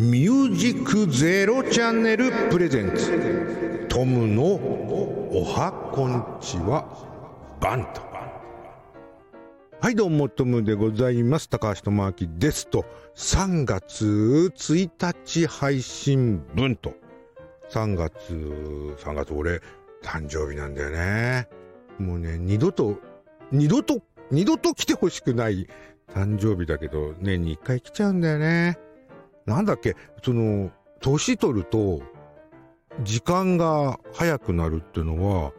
ミュージックゼロチャンネルプレゼンツ。トムのおはこんちはバントはいどうもトムでございます。高橋智明ですと。3月1日配信分と。3月3月俺誕生日なんだよね。もうね二度と二度と二度と来てほしくない誕生日だけど年に1回来ちゃうんだよね。なんだっけ、その、年取ると、時間が早くなるっていうのは、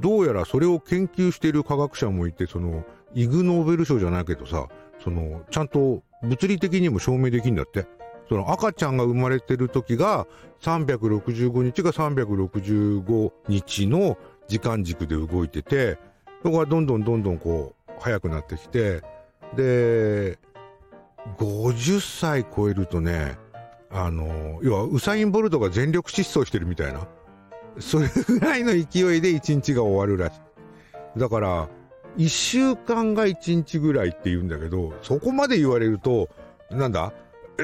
どうやらそれを研究している科学者もいて、その、イグ・ノーベル賞じゃないけどさ、その、ちゃんと物理的にも証明できるんだって。その赤ちゃんが生まれてる時が365日が365日の時間軸で動いてて、そこがどんどんどんどんこう、早くなってきて、で、50歳超えるとね、あの、要はウサイン・ボルトが全力疾走してるみたいな、それぐらいの勢いで1日が終わるらしい。だから、1週間が1日ぐらいって言うんだけど、そこまで言われると、なんだ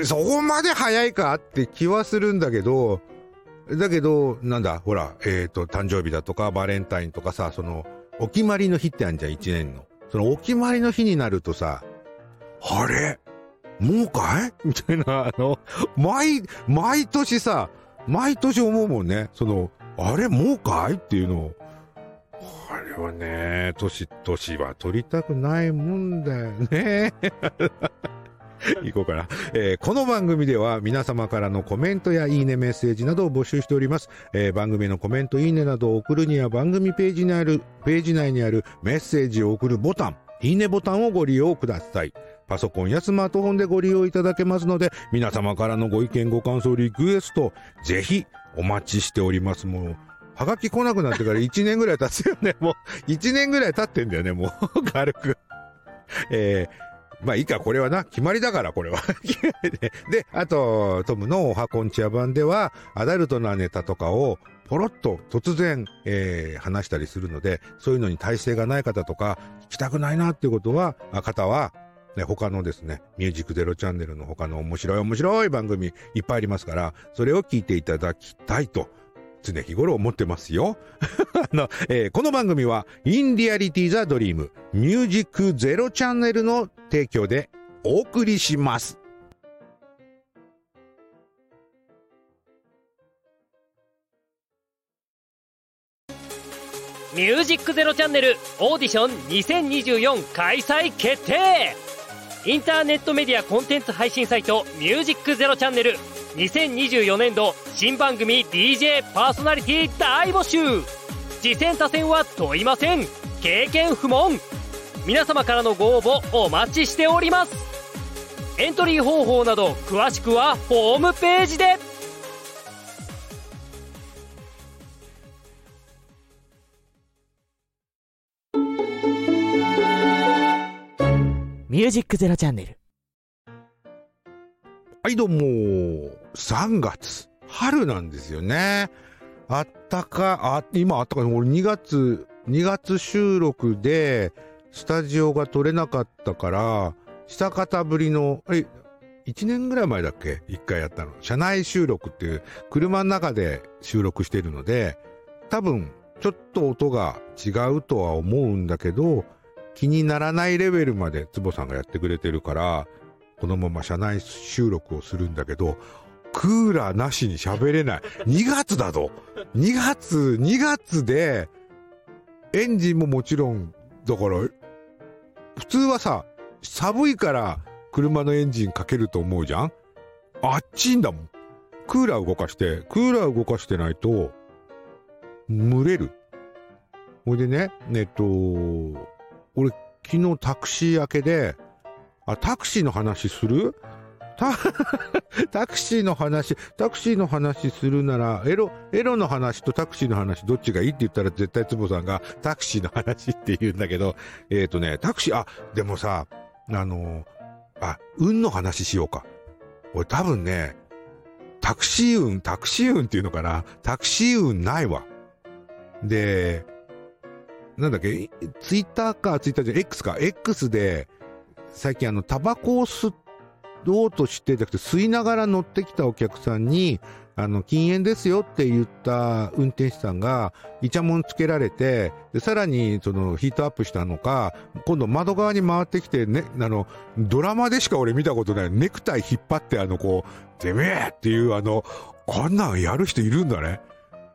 そこまで早いかって気はするんだけど、だけど、なんだほら、えっ、ー、と、誕生日だとか、バレンタインとかさ、その、お決まりの日ってあるじゃん、1年の。そのお決まりの日になるとさ、あれ？もうかい？みたいな、あの、毎、毎年さ、毎年思うもんね。その、あれもうかい？っていうのを。あれはね、年、年は取りたくないもんだよね。行こうかな、えー、この番組では皆様からのコメントやいいねメッセージなどを募集しております。えー、番組のコメント、いいねなどを送るには番組ページにある、ページ内にあるメッセージを送るボタン、いいねボタンをご利用ください。パソコンやスマートフォンでご利用いただけますので、皆様からのご意見、ご感想、リクエスト、ぜひお待ちしております。もう、はがき来なくなってから1年ぐらい経つよね。もう、1年ぐらい経ってんだよね、もう、軽く。えー、まあいいか、これはな、決まりだから、これは。で、あと、トムのおはこんちや版では、アダルトなネタとかを、ポロッと突然、えー、話したりするので、そういうのに耐性がない方とか、聞きたくないなっていうことは、方は、ね、他のですね、ミュージックゼロチャンネルの他の面白い面白い番組いっぱいありますから、それを聞いていただきたいと、常日頃思ってますよ。あの、えー、この番組は、インディアリティザドリームミュージックゼロチャンネルの提供でお送りします。ミュージックゼロチャンネルオーディション2024開催決定インターネットメディアコンテンツ配信サイト「ミュージックゼロチャンネル。2024年度新番組 DJ パーソナリティ大募集。次戦他戦は問いません。経験不問。皆様からのご応募お待ちしております。エントリー方法など詳しくはホームページで。ミュージックゼロチャンネル。はいどうも、3月、春なんですよね。あったか、あ、今あったかい、俺2月、2月収録で、スタジオが取れなかったから、久方ぶりの、え、1年ぐらい前だっけ ?1 回やったの。車内収録っていう、車の中で収録してるので、多分、ちょっと音が違うとは思うんだけど、気にならないレベルまで坪さんがやってくれてるから、このまま車内収録をするんだけど、クーラーなしに喋れない。2月だぞ !2 月、2月で、エンジンももちろん、だから、普通はさ、寒いから車のエンジンかけると思うじゃん？あっちいんだもん。クーラー動かして、クーラー動かしてないと、蒸れる。ほいでね、えっと、俺、昨日タクシー明けで、あ、タクシーの話する？タクシーの話、タクシーの話するなら、エロ、エロの話とタクシーの話どっちがいいって言ったら絶対つぼさんがタクシーの話って言うんだけど、えっ、ー、とね、タクシー、あ、でもさ、あの、あ、運の話しようか。俺多分ね、タクシー運、タクシー運っていうのかなタクシー運ないわ。で、なんだっけ、ツイッターか、ツイッターじゃ、X か、X で、最近あの、タバコを吸おうとしてじゃなくて吸いながら乗ってきたお客さんにあの禁煙ですよって言った運転手さんがイチャモンつけられてでさらにそのヒートアップしたのか今度窓側に回ってきて、ね、あのドラマでしか俺見たことないネクタイ引っ張ってあのこうてめえっていうあのあんなんやる人いるんだね。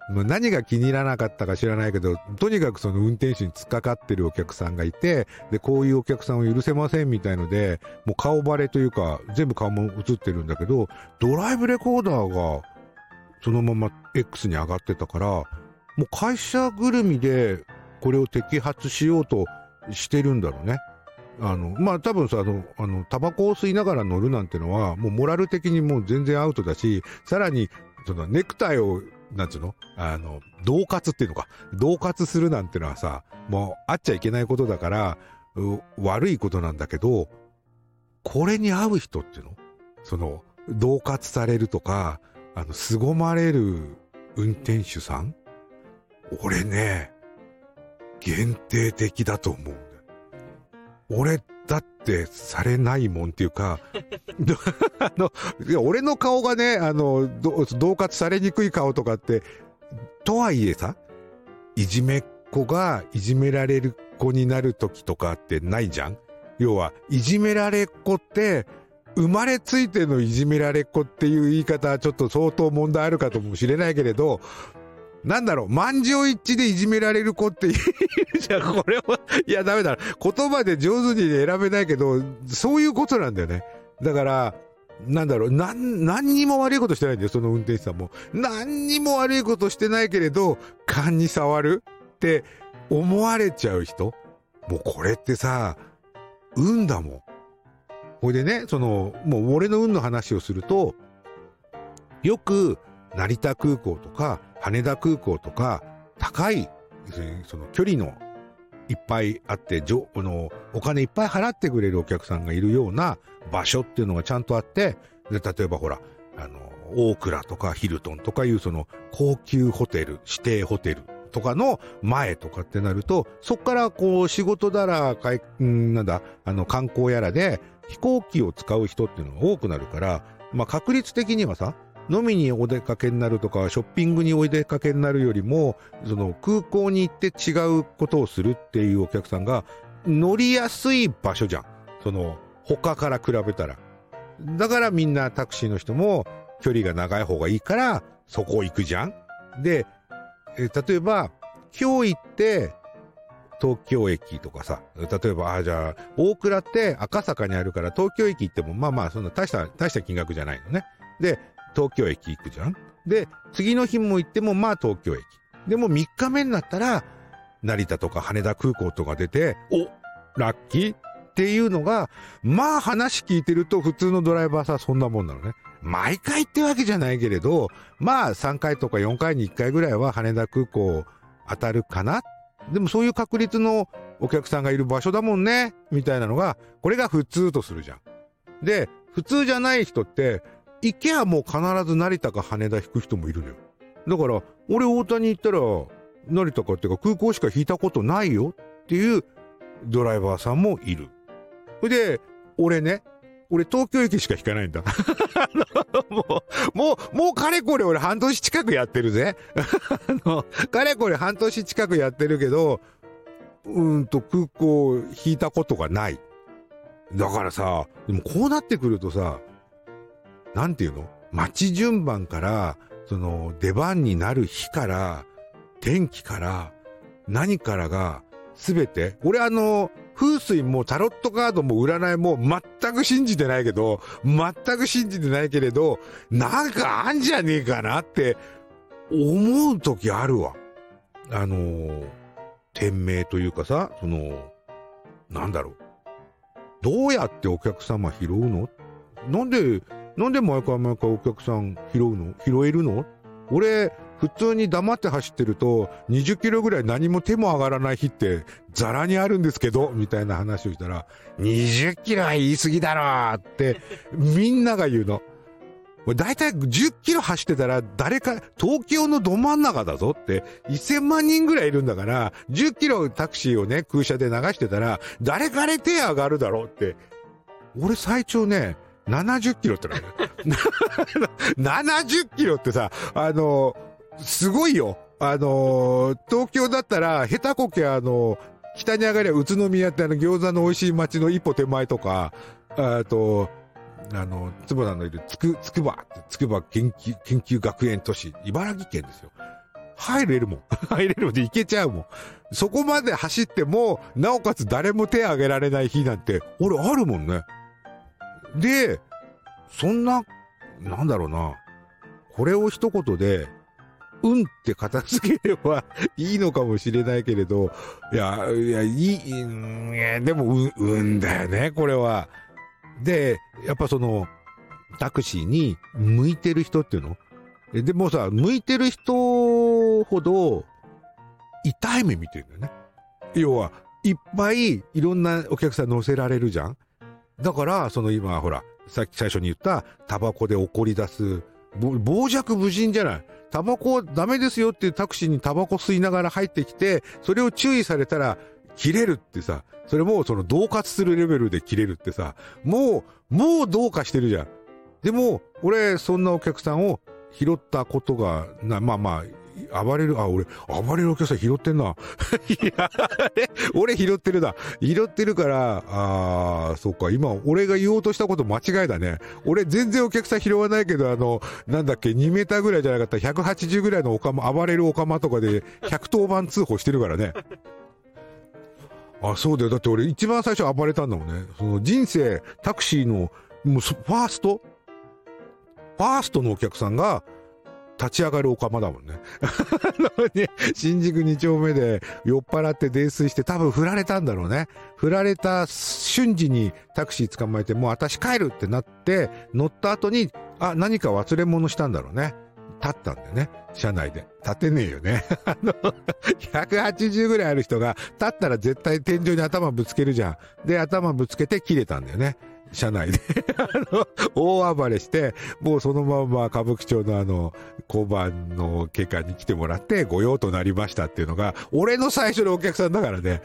何が気に入らなかったか知らないけど、とにかくその運転手に突っかかってるお客さんがいて、で、こういうお客さんを許せませんみたいので、もう顔バレというか、全部顔も映ってるんだけど、ドライブレコーダーがそのまま X に上がってたから、もう会社ぐるみでこれを摘発しようとしてるんだろうね。あの、まあ、多分さ、あの、あの、タバコを吸いながら乗るなんてのは、もうモラル的にもう全然アウトだし、さらに、そのネクタイをなんつうの？あの、同活っていうのか。同活するなんてのはさ、もうあっちゃいけないことだから、悪いことなんだけど、これに合う人っていうの？その、同活されるとか、あの、凄まれる運転手さん？俺ね、限定的だと思うんだよ。俺だってされないもんっていうか、あの、俺の顔がね、あの、同活されにくい顔とかって、とはいえさ、いじめっ子がいじめられる子になる時とかってないじゃん？要は、いじめられっ子って、生まれついてのいじめられっ子っていう言い方はちょっと相当問題あるかともしれないけれど、なんだろう、満場一致でいじめられる子っていうじゃこれは、いやダメだ。言葉で上手に選べないけど、そういうことなんだよね。だから、なんだろう、なん、何にも悪いことしてないんだよ、その運転手さんも。何にも悪いことしてないけれど、勘に触るって思われちゃう人もうこれってさ、運だもん。ほいでね、その、もう俺の運の話をすると、よく、成田空港とか、羽田空港とか、高い、その距離のいっぱいあって、じょのお金いっぱい払ってくれるお客さんがいるような場所っていうのがちゃんとあって、で例えばほら、あの、大倉とかヒルトンとかいうその高級ホテル、指定ホテルとかの前とかってなると、そっからこう仕事だら、かい、なんだ、あの観光やらで飛行機を使う人っていうのが多くなるから、まあ確率的にはさ、飲みにお出かけになるとか、ショッピングにお出かけになるよりも、その空港に行って違うことをするっていうお客さんが乗りやすい場所じゃん。その、他から比べたら。だからみんなタクシーの人も距離が長い方がいいから、そこ行くじゃん。で、例えば、今日行って、東京駅とかさ、例えば、あ、じゃあ、大倉って赤坂にあるから東京駅行っても、まあまあ、そんな大した、大した金額じゃないのね。で、東京駅行くじゃんで、次の日も行っても、まあ東京駅。でも3日目になったら、成田とか羽田空港とか出て、おラッキーっていうのが、まあ話聞いてると普通のドライバーさ、そんなもんなのね。毎回ってわけじゃないけれど、まあ3回とか4回に1回ぐらいは羽田空港当たるかなでもそういう確率のお客さんがいる場所だもんね、みたいなのが、これが普通とするじゃん。で、普通じゃない人って、行けばもう必ず成田か羽田引く人もいるのよ。だから、俺大谷行ったら、成田かっていうか空港しか引いたことないよっていうドライバーさんもいる。それで、俺ね、俺東京駅しか引かないんだ。もう、もう、もうかれこれ俺半年近くやってるぜ。あの、かれこれ半年近くやってるけど、うんと空港引いたことがない。だからさ、でもこうなってくるとさ、なんていうの？待ち順番から、その出番になる日から、天気から、何からが、すべて、俺あの、風水もタロットカードも占いも全く信じてないけど、全く信じてないけれど、なんかあんじゃねえかなって思う時あるわ。あの、店名というかさ、その、なんだろう。どうやってお客様拾うの？なんでなんで毎回毎回お客さん拾うの？拾えるの？俺、普通に黙って走ってると、20キロぐらい何も手も上がらない日って、ザラにあるんですけど、みたいな話をしたら、20キロは言い過ぎだろって、みんなが言うの。だいたい10キロ走ってたら、誰か、東京のど真ん中だぞって、1000万人ぐらいいるんだから、10キロタクシーをね、空車で流してたら、誰かれ手上がるだろうって。俺最長ね、70キロってのある 70キロってさ、あの、すごいよ。あの、東京だったら、下手こけあの、北に上がりゃ宇都宮ってあの餃子の美味しい街の一歩手前とか、あと、あの、つぶらのいるつく、つくば、つくば研究、研究学園都市、茨城県ですよ。入れるもん。入れるもんで行けちゃうもん。そこまで走っても、なおかつ誰も手挙げられない日なんて、俺あるもんね。で、そんな、なんだろうな。これを一言で、うんって片付ければ いいのかもしれないけれど、いや、いや、いい、いやでも、う、うんだよね、これは。で、やっぱその、タクシーに向いてる人っていうの？でもさ、向いてる人ほど、痛い目見てるんだよね。要は、いっぱいいろんなお客さん乗せられるじゃんだから、その今、ほら、さっき最初に言った、タバコで怒り出す、傍若無人じゃない？タバコダメですよっていうタクシーにタバコ吸いながら入ってきて、それを注意されたら、切れるってさ、それもその同喝するレベルで切れるってさ、もう、もうどうかしてるじゃん。でも、俺、そんなお客さんを拾ったことが、な、まあまあ、暴れる、あ、俺、暴れるお客さん拾ってんな。いや、俺拾ってるだ。拾ってるから、ああ、そっか、今、俺が言おうとしたこと間違いだね。俺全然お客さん拾わないけど、あの、なんだっけ、2メーターぐらいじゃなかったら180ぐらいのおかま、暴れるおかまとかで110番通報してるからね。あ、そうだよ。だって俺一番最初暴れたんだもんね。その人生、タクシーの、もうファースト？ファーストのお客さんが、立ち上がるおかまだもんね。新宿2丁目で酔っ払って泥酔して多分振られたんだろうね。振られた瞬時にタクシー捕まえてもう私帰るってなって乗った後に、あ、何か忘れ物したんだろうね。立ったんだよね。車内で。立てねえよね。あの、180ぐらいある人が立ったら絶対天井に頭ぶつけるじゃん。で、頭ぶつけて切れたんだよね。車内で、大暴れして、もうそのまま歌舞伎町のあの、交番の警官に来てもらって、御用となりましたっていうのが、俺の最初のお客さんだからね、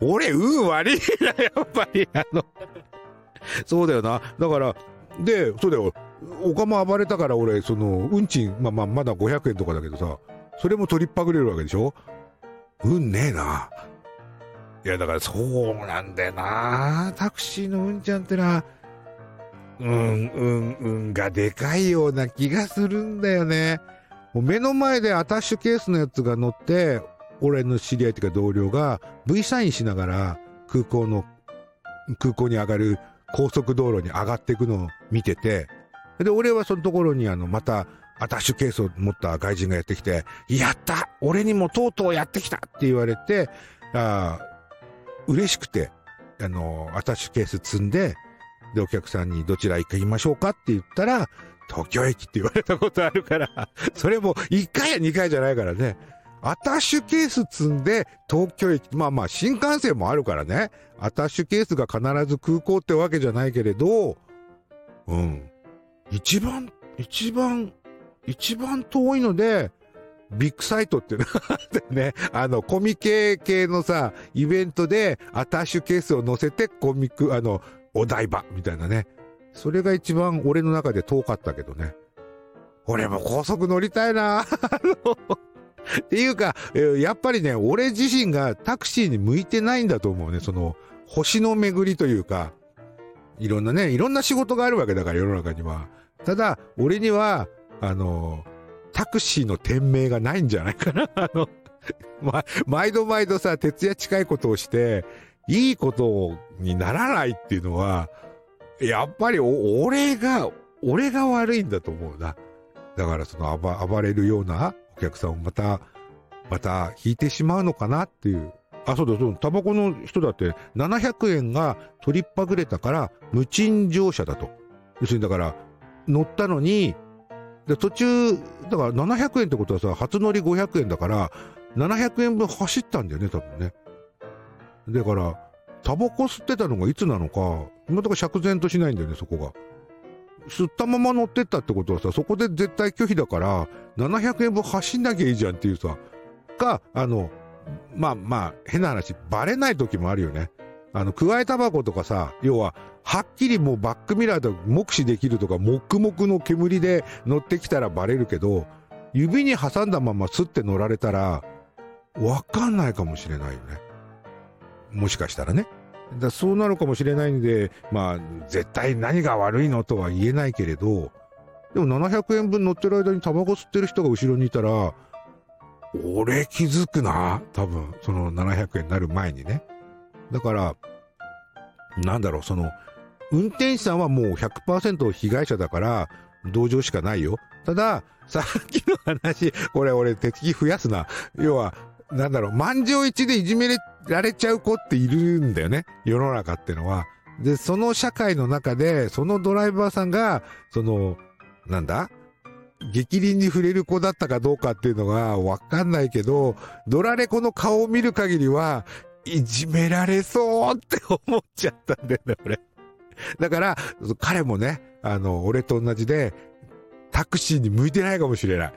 俺、運悪いな、やっぱり、あの、そうだよな。だから、で、そうだよ。おかま暴れたから俺、その、運賃、まあまあ、まだ500円とかだけどさ、それも取りっぱぐれるわけでしょ？運ねえな。いや、だからそうなんだよな。タクシーのうんちゃんってのは、うん、うん、うんがでかいような気がするんだよね。もう目の前でアタッシュケースのやつが乗って、俺の知り合いっていうか同僚が V サインしながら空港の、空港に上がる高速道路に上がっていくのを見てて、で、俺はそのところにあの、また、アタッシュケースを持った外人がやってきて、やった俺にもとうとうやってきたって言われて、あ嬉しくて、あの、アタッシュケース積んで、で、お客さんにどちら行きましょうかって言ったら、東京駅って言われたことあるから、それも1回や2回じゃないからね。アタッシュケース積んで東京駅、まあまあ新幹線もあるからね。アタッシュケースが必ず空港ってわけじゃないけれど、うん。一番、一番、一番遠いので、ビッグサイトっていうのがあってね、あの、コミケ系のさ、イベントでアタッシュケースを載せてコミック、あの、お台場みたいなね。それが一番俺の中で遠かったけどね。俺も高速乗りたいな っていうか、やっぱりね、俺自身がタクシーに向いてないんだと思うね。その、星の巡りというか、いろんなね、いろんな仕事があるわけだから世の中には。ただ、俺には、あの、タクシーの店名がないんじゃないかな。あの、ま、毎度毎度さ、徹夜近いことをして、いいことにならないっていうのは、やっぱり俺が、俺が悪いんだと思うな。だからその暴暴れるようなお客さんをまた、また引いてしまうのかなっていう。あ、そうだ、そう、タバコの人だって700円が取りっぱぐれたから無賃乗車だと。要するにだから、乗ったのに、で、途中、だから700円ってことはさ、初乗り500円だから、700円分走ったんだよね、多分ね。だから、タバコ吸ってたのがいつなのか、今とか釈然としないんだよね、そこが。吸ったまま乗ってったってことはさ、そこで絶対拒否だから、700円分走んなきゃいいじゃんっていうさ、か、あの、まあまあ、変な話、バレない時もあるよね。あの、加えタバコとかさ、要は、はっきりもうバックミラーで目視できるとか、黙々の煙で乗ってきたらバレるけど、指に挟んだままスッて乗られたら、わかんないかもしれないよね。もしかしたらね。だそうなるかもしれないんで、まあ、絶対何が悪いのとは言えないけれど、でも700円分乗ってる間にタバコ吸ってる人が後ろにいたら、俺気づくな。多分、その700円になる前にね。だから、なんだろう、その、運転手さんはもう100%被害者だから、同情しかないよ。ただ、さっきの話、これ俺敵増やすな。要は、なんだろう、満場一でいじめられちゃう子っているんだよね。世の中ってのは。で、その社会の中で、そのドライバーさんが、その、なんだ激鱗に触れる子だったかどうかっていうのがわかんないけど、ドラレコの顔を見る限りは、いじめられそうって思っちゃったんだよね、俺。だから、彼もね、あの、俺と同じで、タクシーに向いてないかもしれない。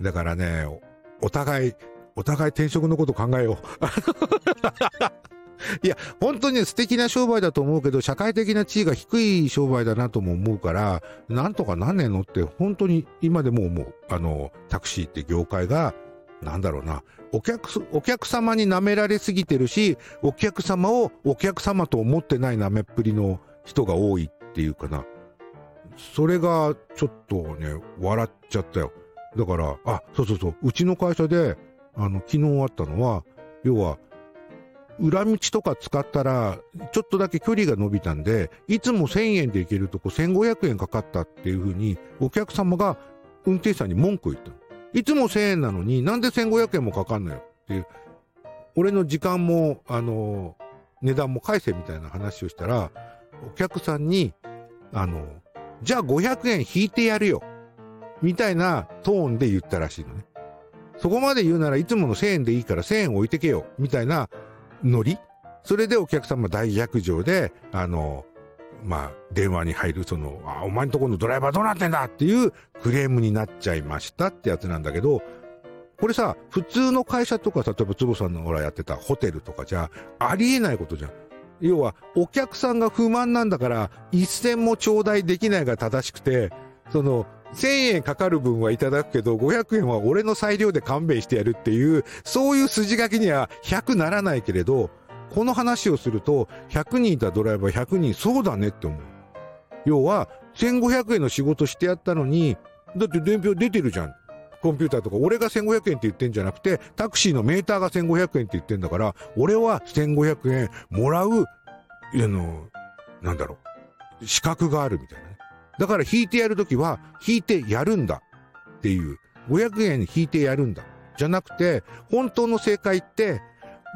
だからね、お互い、お互い転職のこと考えよう。いや、本当に素敵な商売だと思うけど、社会的な地位が低い商売だなとも思うから、なんとかなんねんのって、本当に今でも思う。あの、タクシーって業界が、なんだろうな、お客、お客様に舐められすぎてるし、お客様をお客様と思ってない舐めっぷりの人が多いっていうかな。それがちょっとね、笑っちゃったよ。だから、あ、そうそうそう、うちの会社で、あの、昨日あったのは、要は、裏道とか使ったら、ちょっとだけ距離が伸びたんで、いつも1000円で行けるとこ1500円かかったっていうふうに、お客様が運転手さんに文句を言ったのいつも1000円なのになんで1500円もかかんのよっていう。俺の時間も、あの、値段も返せみたいな話をしたら、お客さんに、あの、じゃあ500円引いてやるよ。みたいなトーンで言ったらしいのね。そこまで言うならいつもの1000円でいいから1000円置いてけよ。みたいなノリそれでお客様大逆上で、あの、まあ、電話に入る、その、あ、お前んとこのドライバーどうなってんだっていうクレームになっちゃいましたってやつなんだけど、これさ、普通の会社とか、例えば坪さんのほらやってたホテルとかじゃ、ありえないことじゃん。要は、お客さんが不満なんだから、一銭も頂戴できないが正しくて、その、1000円かかる分はいただくけど、500円は俺の裁量で勘弁してやるっていう、そういう筋書きには100ならないけれど、この話をすると、100人いたドライバー100人、そうだねって思う。要は、1500円の仕事してやったのに、だって伝票出てるじゃん。コンピューターとか、俺が1500円って言ってんじゃなくて、タクシーのメーターが1500円って言ってんだから、俺は1500円もらう、あの、なんだろう、資格があるみたいなね。だから引いてやるときは、引いてやるんだっていう、500円引いてやるんだ。じゃなくて、本当の正解って、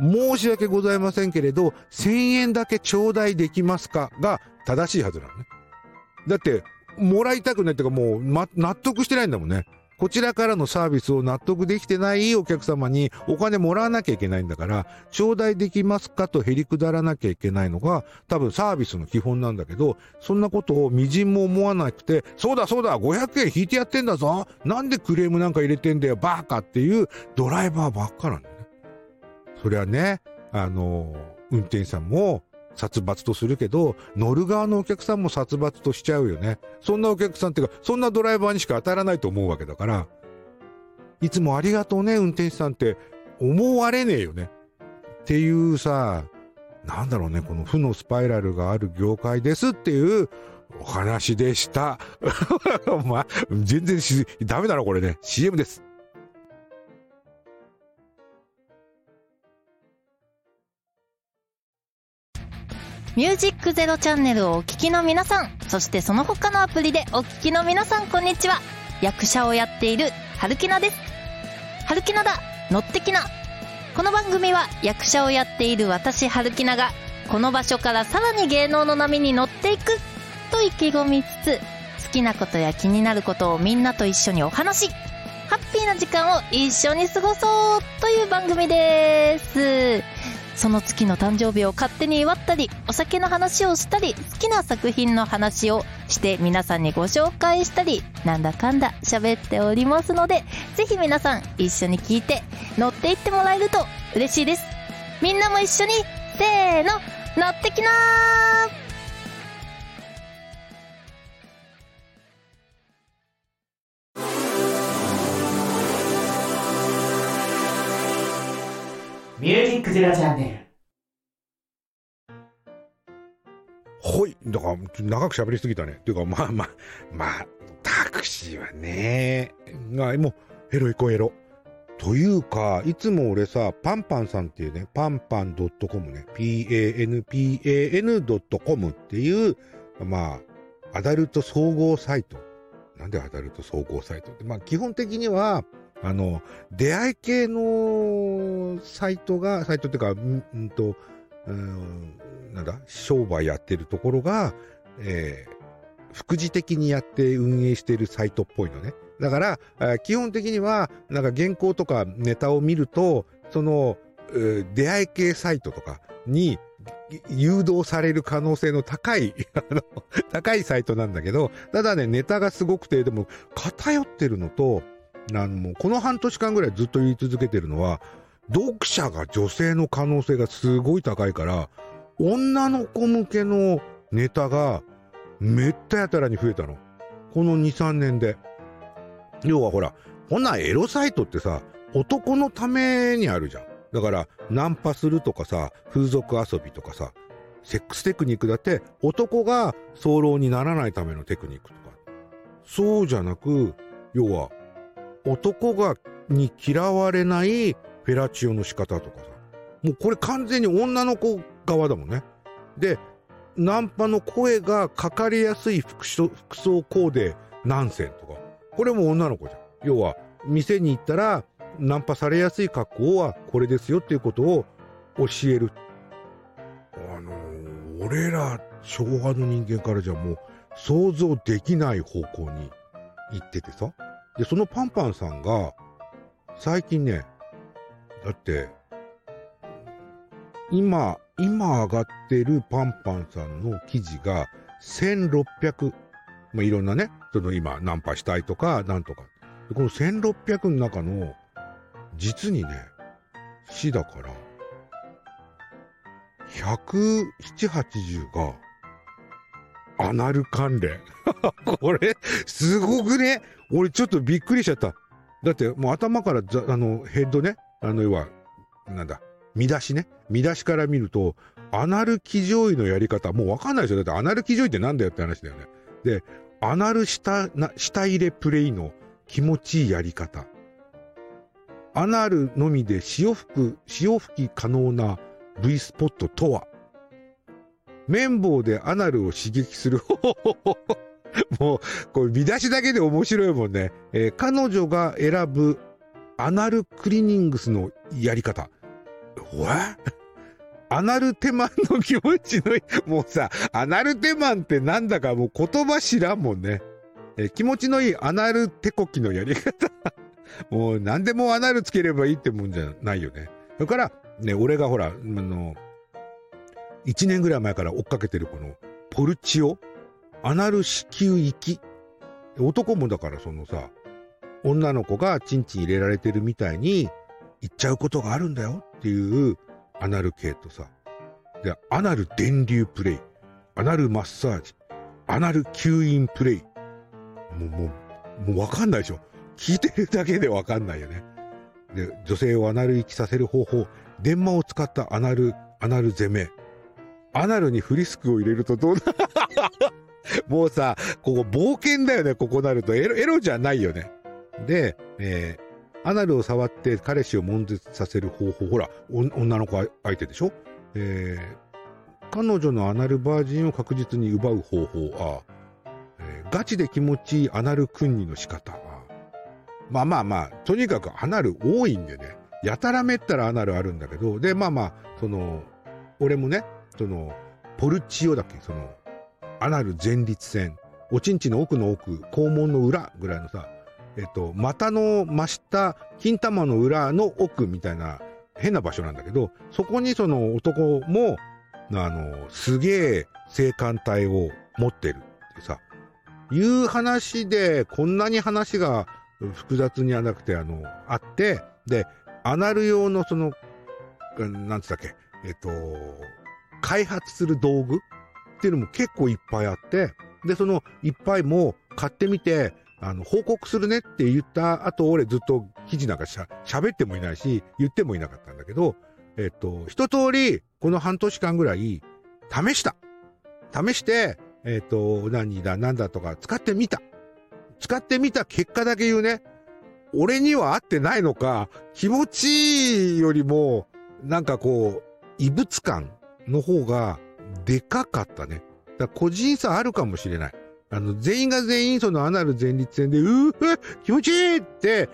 申し訳ございませんけれど、1000円だけ頂戴できますか？が正しいはずなのね。だって、もらいたくないっていうかもう、ま、納得してないんだもんね。こちらからのサービスを納得できてないお客様にお金もらわなきゃいけないんだから、頂戴できますかとへりくだらなきゃいけないのが、多分サービスの基本なんだけど、そんなことをみじんも思わなくて、そうだそうだ、500円引いてやってんだぞなんでクレームなんか入れてんだよ、バーカっていうドライバーばっかなんだよね。そりゃね、あの、運転手さんも、殺伐とするけど、乗る側のお客さんも殺伐としちゃうよね。そんなお客さんっていうか、そんなドライバーにしか当たらないと思うわけだから、いつもありがとうね、運転手さんって思われねえよね。っていうさ、なんだろうね、この負のスパイラルがある業界ですっていうお話でした。まあ、全然し、ダメだろ、これね。CM です。ミュージックゼロチャンネルをお聴きの皆さん、そしてその他のアプリでお聴きの皆さん、こんにちは。役者をやっている、春木菜です。春木菜だ乗ってきなこの番組は役者をやっている私、春木菜が、この場所からさらに芸能の波に乗っていく、と意気込みつつ、好きなことや気になることをみんなと一緒にお話し、ハッピーな時間を一緒に過ごそうという番組です。その月の誕生日を勝手に祝ったり、お酒の話をしたり、好きな作品の話をして皆さんにご紹介したり、なんだかんだ喋っておりますので、ぜひ皆さん一緒に聞いて乗っていってもらえると嬉しいです。みんなも一緒に、せーの、乗ってきなークゼロチャンネルほい。だから、長く喋りすぎたね。っていうか、まあまあ、まあ、タクシーはね、が、もう、エロい子エロ。というか、いつも俺さ、パンパンさんっていうね、パンパン .com ね、panpan.com っていう、まあ、アダルト総合サイト。なんでアダルト総合サイトって、まあ、基本的には、あの、出会い系のサイトが、サイトっていうか、んんと、うんなんだ、商売やってるところが、えー副次的にやって運営しているサイトっぽいのね。だから、あー基本的には、なんか原稿とかネタを見ると、その、えー出会い系サイトとかに誘導される可能性の高い、あの、高いサイトなんだけど、ただね、ネタがすごくて、でも偏ってるのと、あのもこの半年間ぐらいずっと言い続けてるのは、読者が女性の可能性がすごい高いから、女の子向けのネタがめったやたらに増えたの。この2、3年で。要はほら、こんなエロサイトってさ、男のためにあるじゃん。だから、ナンパするとかさ、風俗遊びとかさ、セックステクニックだって男が早漏にならないためのテクニックとか。そうじゃなく、要は、男が、に嫌われないフェラチオの仕方とかさ。もうこれ完全に女の子側だもんね。で、ナンパの声がかかりやすい服装コーデ何選とか。これも女の子じゃん。要は、店に行ったら、ナンパされやすい格好はこれですよっていうことを教える。あの俺ら昭和の人間からじゃもう想像できない方向に行っててさ。で、そのパンパンさんが、最近ね、だって、今、今上がってるパンパンさんの記事が1600、まあ、いろんなね、その今ナンパしたいとか、なんとか。でこの1600の中の、実にね、死だから、107、80が、アナル関連。これ、すごくね？俺ちょっとびっくりしちゃった。だってもう頭からあのヘッドね、あの要は、なんだ、見出しね。見出しから見ると、アナル騎乗位のやり方、もうわかんないでしょ。だってアナル騎乗位ってなんだよって話だよね。で、アナル下、な下入れプレイの気持ちいいやり方。アナルのみで潮吹く、潮吹き可能な V スポットとは綿棒でアナルを刺激する。もう、これ見出しだけで面白いもんね。えー彼女が選ぶアナルクリーニングスのやり方。わ アナルテマンの気持ちのいい、もうさ、アナルテマンってなんだかもう言葉知らんもんね。え気持ちのいいアナルテコキのやり方。もう何でもアナルつければいいってもんじゃないよね。それから、ね、俺がほら、あの、1年ぐらい前から追っかけてるこの、ポルチオアナル子宮行き。男もだからそのさ、女の子がチンチン入れられてるみたいに、行っちゃうことがあるんだよっていうアナル系とさ、で、アナル電流プレイ、アナルマッサージ、アナル吸引プレイ。もう、もう、もうわかんないでしょ。聞いてるだけでわかんないよね。で、女性をアナル行きさせる方法、電話を使ったアナル、アナル攻め。アナルにフリスクを入れるとどうなる？もうさ、ここ冒険だよね、ここなると。エロ、エロじゃないよね。で、えーアナルを触って彼氏を悶絶させる方法、ほら、女の子相手でしょ？えー彼女のアナルバージンを確実に奪う方法、あえーガチで気持ちいいアナル訓練の仕方、まあまあまあ、とにかくアナル多いんでね、やたらめったらアナルあるんだけど、で、まあまあ、その、俺もね、その、ポルチオだっけ、その、アナル前立腺、おちんちの奥の奥、肛門の裏ぐらいのさ、えっと、股の真下、金玉の裏の奥みたいな変な場所なんだけど、そこにその男も、あの、すげえ性感帯を持ってるってさ、いう話で、こんなに話が複雑にはなくて、あの、あって、で、アナル用のその、なんつったっけ、えっと、開発する道具っていうのも結構いっぱいあって、で、そのいっぱいも買ってみて、あの、報告するねって言った後、俺ずっと記事なんかしゃ喋ってもいないし、言ってもいなかったんだけど、えっと、一通り、この半年間ぐらい、試した。試して、えっと、何だ、なんだとか、使ってみた。使ってみた結果だけ言うね。俺には合ってないのか、気持ちいいよりも、なんかこう、異物感の方がでかかったね。だ個人差あるかもしれない。あの、全員が全員そのアナル前立腺で、うー気持ちいいって、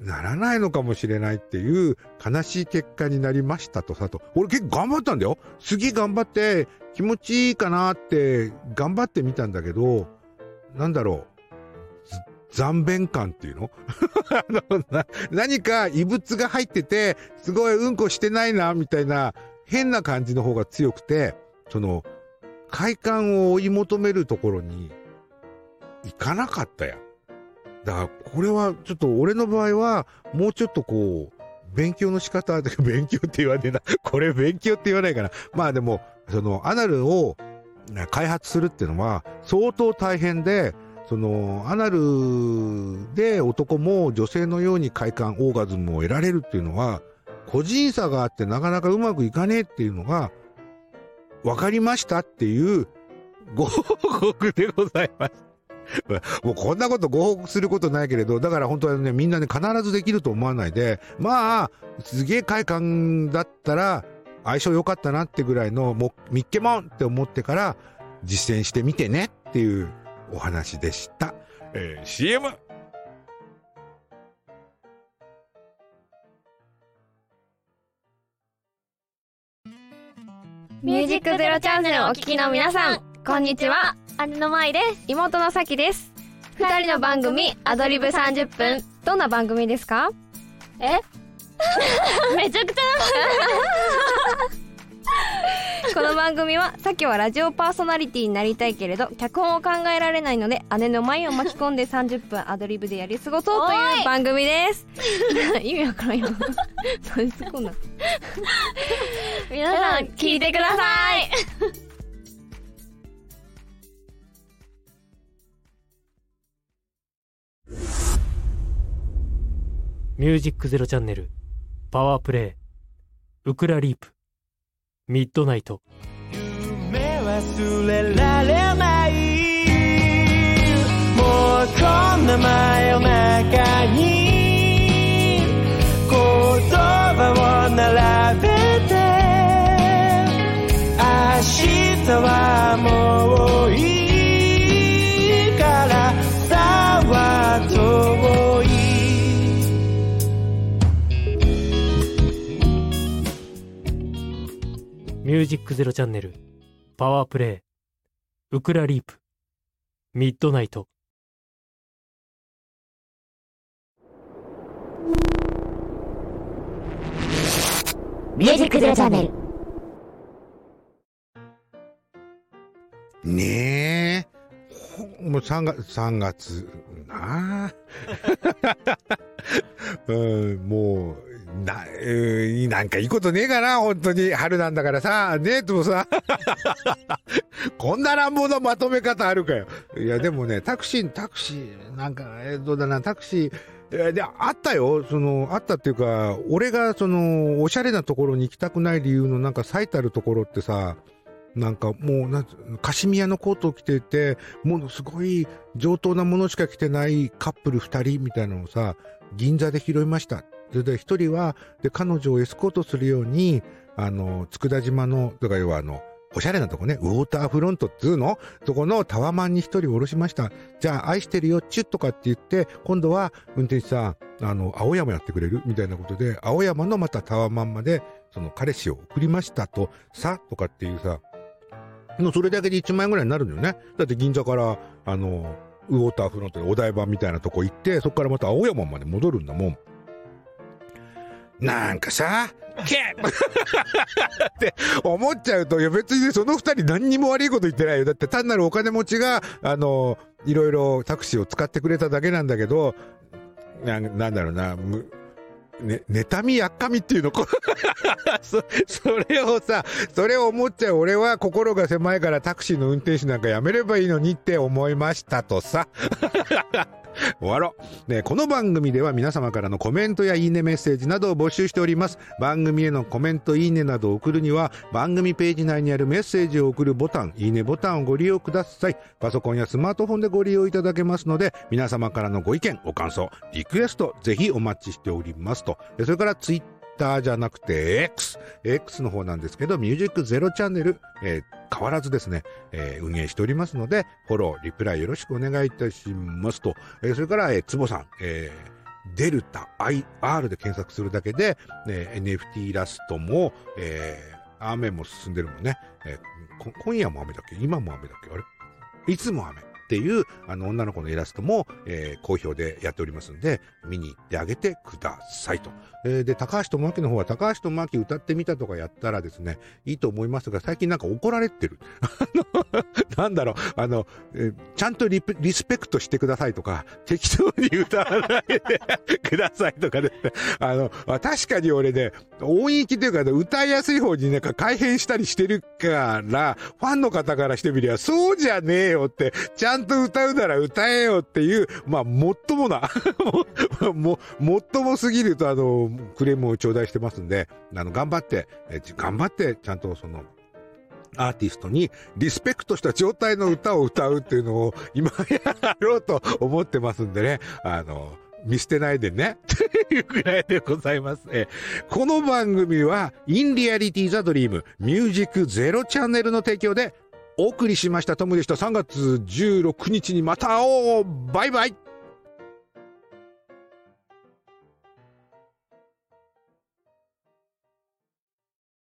ならないのかもしれないっていう悲しい結果になりましたとさと。俺結構頑張ったんだよ。すげえ頑張って気持ちいいかなって頑張ってみたんだけど、なんだろう。残便感っていうの？あのな何か異物が入ってて、すごいうんこしてないな、みたいな変な感じの方が強くて、その、快感を追い求めるところに行かなかったや。だから、これはちょっと俺の場合は、もうちょっとこう、勉強の仕方、勉強って言わねえな。これ勉強って言わないかな。まあでも、その、アナルを開発するっていうのは、相当大変で、その、アナルで男も女性のように快感、オーガズムを得られるっていうのは、個人差があってなかなかうまくいかねえっていうのが、わかりましたっていうご報告でございます。もうこんなことご報告することないけれど、だから本当はね、みんなね、必ずできると思わないで、まあ、すげえ快感だったら、相性良かったなってぐらいの、もう、みっけもんって思ってから、実践してみてねっていうお話でした。えー CM! ミュージックゼロチャンネルをお聞きの皆さん、こんにちは。姉の舞です。妹のさきです。二人の番組、アドリブ30分。どんな番組ですか？え？めちゃくちゃ この番組は、さきはラジオパーソナリティになりたいけれど、脚本を考えられないので、姉の舞を巻き込んで30分アドリブでやり過ごそうという番組です。意味わからんよ。皆さん、聞いてくださいミュージックゼロチャンネルパワープレイウクラリープミッドナイト。夢忘れられない。もうこんな真夜中に。言葉を並べて。ジックゼロチャンネルパワープレイウクラリープミッドナイトミュージックゼロチャンネルねえ。ほもう3月、3月、なあ。うん、もう、な、うんなんかいいことねえかな、本当に。春なんだからさ、ねえ、ともさ。こんな乱暴なまとめ方あるかよ。いや、でもね、タクシー、タクシー、なんか、えーどうだな、タクシー、えーで、あったよ。その、あったっていうか、俺が、その、おしゃれなところに行きたくない理由の、なんか最たるところってさ、なんかもうなんカシミヤのコートを着ていて、ものすごい上等なものしか着てないカップル二人みたいなのをさ、銀座で拾いました。それで一人は、で、彼女をエスコートするように、あの、佃島の、だか要はあの、おしゃれなとこね、ウォーターフロントっつうの？そこのタワマンに一人降ろしました。じゃあ、愛してるよ、チュッとかって言って、今度は運転手さん、あの、青山やってくれる？みたいなことで、青山のまたタワマンまで、その彼氏を送りましたと、さ、とかっていうさ、もうそれだけで1万円ぐらいになるのよね。だって銀座から、あの、ウォーターフロントでお台場みたいなとこ行って、そこからまた青山まで戻るんだもん。なんかさ、け って思っちゃうと、いや別にねその二人何にも悪いこと言ってないよ。だって単なるお金持ちが、あの、いろいろタクシーを使ってくれただけなんだけど、なんなんだろうな、むね、妬みやっかみっていうの？こ そ、それをさ、それを思っちゃう俺は心が狭いからタクシーの運転手なんかやめればいいのにって思いましたとさ。終わろう。ね、この番組では皆様からのコメントやいいねメッセージなどを募集しております。番組へのコメント、いいねなどを送るには、番組ページ内にあるメッセージを送るボタン、いいねボタンをご利用ください。パソコンやスマートフォンでご利用いただけますので、皆様からのご意見、ご感想、リクエスト、ぜひお待ちしておりますと。それからツイッターじゃなくて X。X の方なんですけど、ミュージックゼロチャンネル、えー変わらずですね、えー運営しておりますので、フォロー、リプライよろしくお願いいたしますと。えーそれから、えー、つぼさん、えーデルタ IR で検索するだけで、ね、NFT ラストも、えー雨も進んでるもんね、えー今夜も雨だっけ？今も雨だっけ？あれ？いつも雨。っていうあの女の子のイラストも、えー好評でやっておりますんで、見に行ってあげてくださいと。えーで、高橋智明の方は高橋智明歌ってみたとかやったらですね、いいと思いますが、最近なんか怒られてる。あの、なんだろう、あの、えーちゃんとリリスペクトしてくださいとか、適当に歌わないで くださいとかですね。あの、確かに俺ね、音域というかね、歌いやすい方になんか改変したりしてるから、ファンの方からしてみりゃ、そうじゃねえよって、ちゃんと歌うなら歌えよっていう、まあ、もっともな、も、もっともすぎると、あの、クレームを頂戴してますんで、あの、頑張って、え頑張って、ちゃんとその、アーティストにリスペクトした状態の歌を歌うっていうのを今やろうと思ってますんでね、あの、見捨てないでね、というくらいでございます。えこの番組は、インリアリティザドリームミュージックゼロチャンネルの提供でお送りしました。トムでした。3月16日にまた会おう。バイバイ。